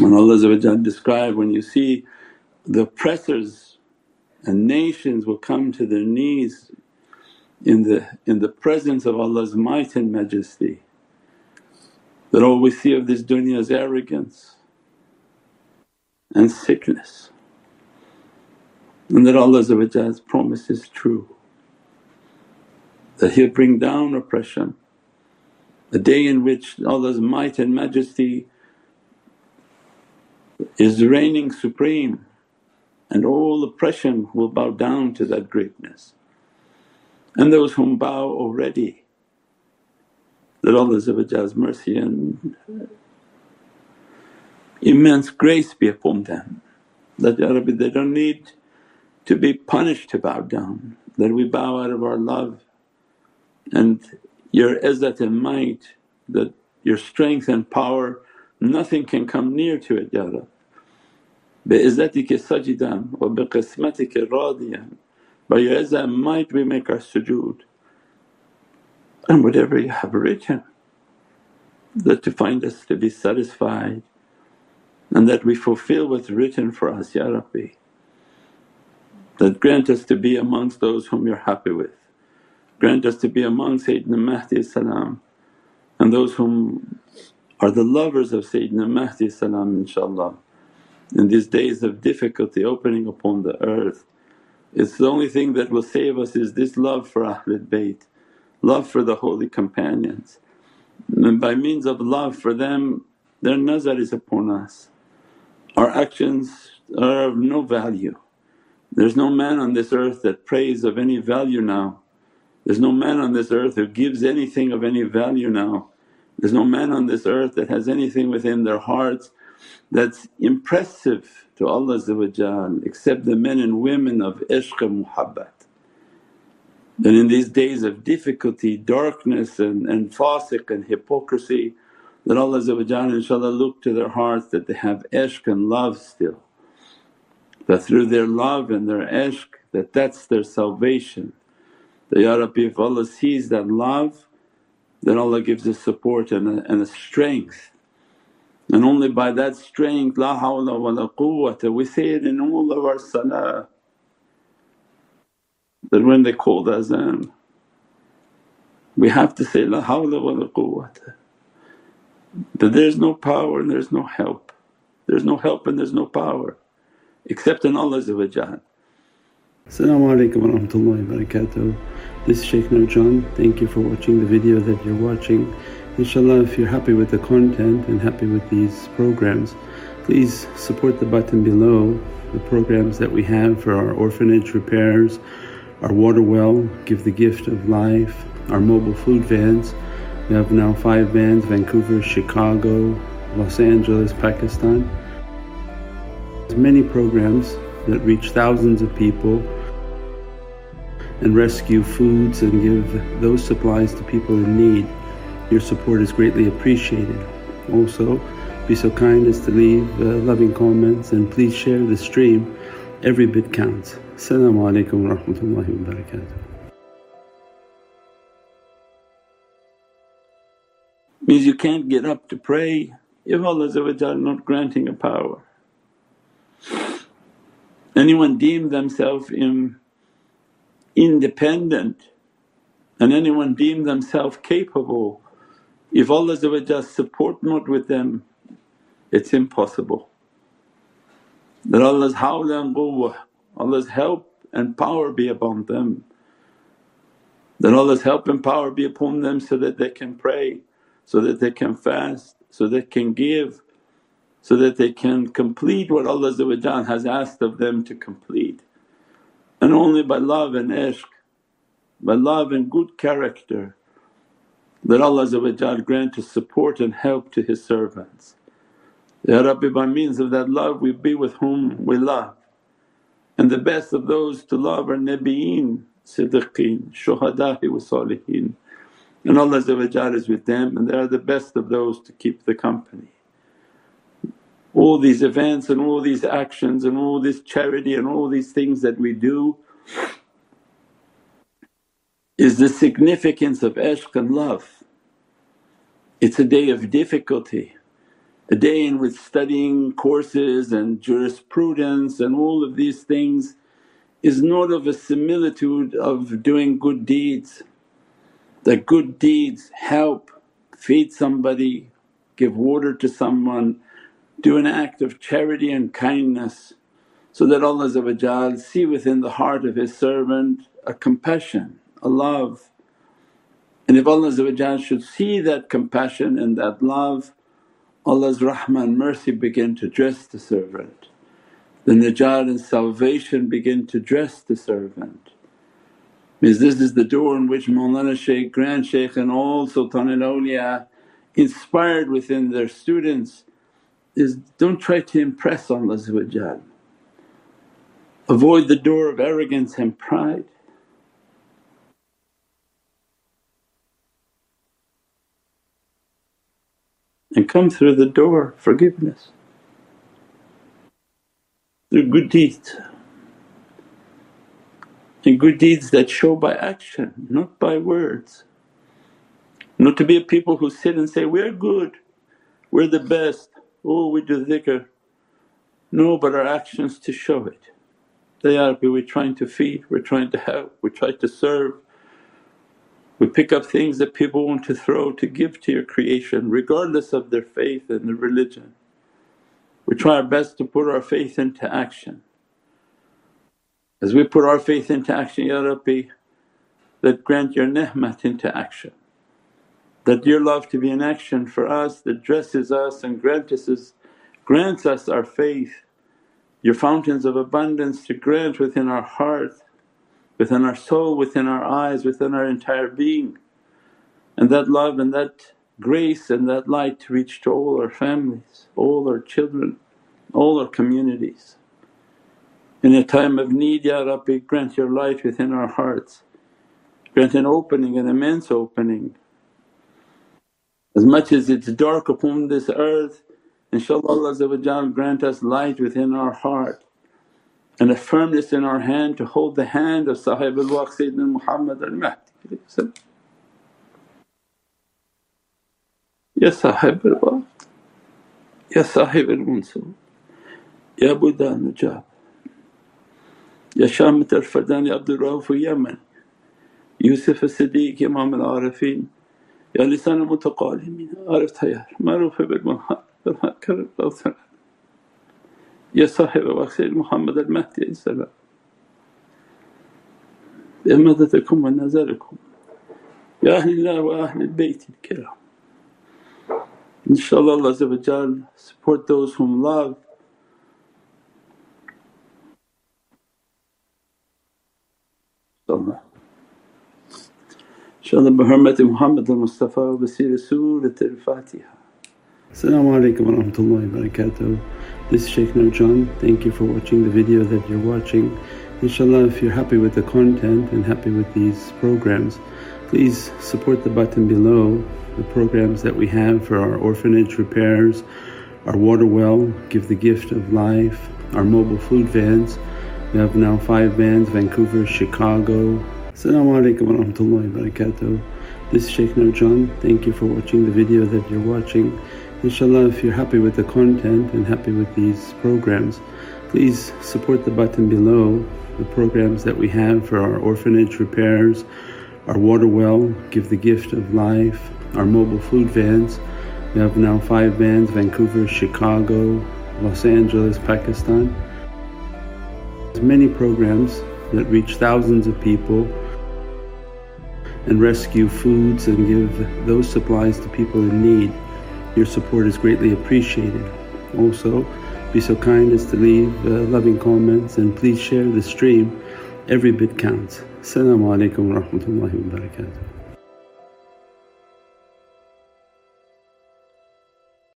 When Allah described, when you see the oppressors and nations will come to their knees in the, in the presence of Allah's might and majesty that all we see of this dunya is arrogance and sickness and that Allah's promise is true that He'll bring down oppression. A day in which Allah's might and majesty is reigning supreme and all oppression will bow down to that greatness. And those whom bow already that Allah's mercy and uh, immense grace be upon them that, Ya Rabbi they don't need to be punished to bow down, that we bow out of our love and your izzat and might that your strength and power nothing can come near to it Ya Rabbi. بِإِزَّتِكَ سَجِدًا وَبِقِسْمَتِكَ رَاضِيًا By your izzat and might we make our sujood and whatever you have written that to find us to be satisfied and that we fulfill what's written for us Ya Rabbi. That grant us to be amongst those whom you're happy with. Grant us to be among Sayyidina Mahdi salam and those whom are the lovers of Sayyidina Mahdi salam inshaAllah. In these days of difficulty opening upon the earth, it's the only thing that will save us is this love for Ahlul Bayt, love for the holy companions. And by means of love for them their nazar is upon us. Our actions are of no value. There's no man on this earth that prays of any value now there's no man on this earth who gives anything of any value now. There's no man on this earth that has anything within their hearts that's impressive to Allah except the men and women of ishq muhabbat. And in these days of difficulty, darkness and, and fasiq and hypocrisy that Allah inshaAllah look to their hearts that they have ishq and love still. That through their love and their ishq that that's their salvation that, Ya Rabbi if Allah sees that love then Allah gives us support and a, and a strength and only by that strength, la hawla wa la quwwata, we say it in all of our salah that when they call the azan we have to say la hawla wa la quwwata that there's no power and there's no help. There's no help and there's no power except in Allah Assalamu alaikum wa rahmatullahi wa barakatuh. This is Shaykh Nurjan. Thank you for watching the video that you're watching. Inshallah if you're happy with the content and happy with these programs please support the button below the programs that we have for our orphanage repairs, our water well, Give the Gift of Life, our mobile food vans. We have now five vans Vancouver, Chicago, Los Angeles, Pakistan. There's many programs that reach thousands of people and rescue foods and give those supplies to people in need. Your support is greatly appreciated. Also, be so kind as to leave uh, loving comments and please share the stream. Every bit counts. Assalamu alaikum wa rahmatullahi wa barakatuh. Means you can't get up to pray if Allah not granting a power. Anyone deem themselves in independent and anyone deem themselves capable, if Allah support not with them it's impossible. That Allah's hawla and quwwah, Allah's help and power be upon them. That Allah's help and power be upon them so that they can pray, so that they can fast, so that they can give, so that they can complete what Allah has asked of them to complete and only by love and ishq, by love and good character that Allah grant us support and help to His servants. Ya Rabbi by means of that love we be with whom we love and the best of those to love are Nabiyeen, Siddiqeen, Shuhada'i wa Saliheen and Allah is with them and they are the best of those to keep the company all these events and all these actions and all this charity and all these things that we do is the significance of ishq and love. It's a day of difficulty a day in which studying courses and jurisprudence and all of these things is not of a similitude of doing good deeds. That good deeds help, feed somebody, give water to someone, do an act of charity and kindness so that Allah see within the heart of His servant a compassion, a love. And if Allah should see that compassion and that love, Allah's rahmah and mercy begin to dress the servant. The najat and salvation begin to dress the servant. Means this is the door in which Mawlana Shaykh, Grand Shaykh and all Sultan al Awliya inspired within their students is don't try to impress Allah Avoid the door of arrogance and pride. And come through the door forgiveness, through good deeds and good deeds that show by action not by words. Not to be a people who sit and say, we're good, we're the best, oh we do dhikr. No, but our actions to show it. They are, we're trying to feed, we're trying to help, we try to serve. We pick up things that people want to throw to give to your creation regardless of their faith and their religion. We try our best to put our faith into action. As we put our faith into action, Ya Rabbi, that grant your ni'mat into action that your love to be in action for us that dresses us and grants us, grants us our faith, your fountains of abundance to grant within our heart, within our soul, within our eyes, within our entire being. And that love and that grace and that light to reach to all our families, all our children, all our communities. In a time of need, Ya Rabbi grant your light within our hearts, grant an opening, an immense opening as much as it's dark upon this earth, inshaAllah Allah grant us light within our heart and a firmness in our hand to hold the hand of Sahib al Sayyidina Muhammad al Mahdi. Yes, Sahib al Yes, Ya Sahib al Mansur, Ya Buddha al Najab, Ya Shamat al Fardan, Abdul Rauf al Yaman, Yusuf al Siddiq, Imam al Arifin, Ya Lisan al Mutaqalimin, Arif Tayyar, Maruf ibn Munhar, Bilhan يا صاحب وخير محمد المهدي السلام بأمادتكم ونزلكم يا أهل الله وأهل البيت الكرام إن شاء الله الله عز وجل support those whom love. إن شاء الله بحرمة محمد المصطفى وبسير سورة الفاتحة. السلام عليكم ورحمة الله وبركاته. This is Shaykh Nurjan. Thank you for watching the video that you're watching. Inshallah if you're happy with the content and happy with these programs please support the button below the programs that we have for our orphanage repairs, our water well, give the gift of life, our mobile food vans. We have now five vans Vancouver, Chicago, Assalamu alaikum wa rahmatullahi wa barakatuh. This is Shaykh Nurjan. Thank you for watching the video that you're watching. Inshallah if you're happy with the content and happy with these programs please support the button below the programs that we have for our orphanage repairs, our water well, give the gift of life, our mobile food vans. We have now five vans Vancouver, Chicago, Los Angeles, Pakistan. Many programs that reach thousands of people and rescue foods and give those supplies to people in need. Your support is greatly appreciated. Also, be so kind as to leave uh, loving comments and please share the stream. Every bit counts. Assalamu alaikum wa rahmatullahi wa barakatuh.